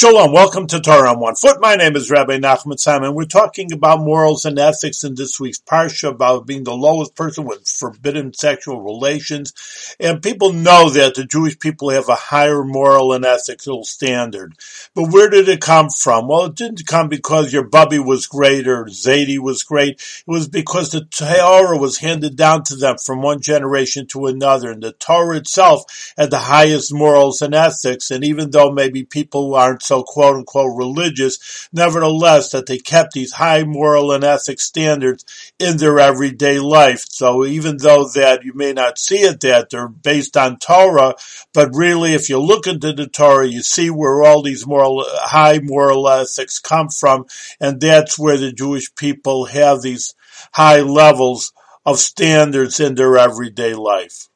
Shalom, welcome to Torah on One Foot. My name is Rabbi Nachman Simon. We're talking about morals and ethics in this week's parsha about being the lowest person with forbidden sexual relations. And people know that the Jewish people have a higher moral and ethical standard. But where did it come from? Well, it didn't come because your bubby was great or Zadie was great. It was because the Torah was handed down to them from one generation to another. And the Torah itself had the highest morals and ethics. And even though maybe people aren't so quote unquote religious, nevertheless that they kept these high moral and ethic standards in their everyday life. So even though that you may not see it that they're based on Torah, but really if you look into the Torah, you see where all these moral, high moral ethics come from, and that's where the Jewish people have these high levels of standards in their everyday life.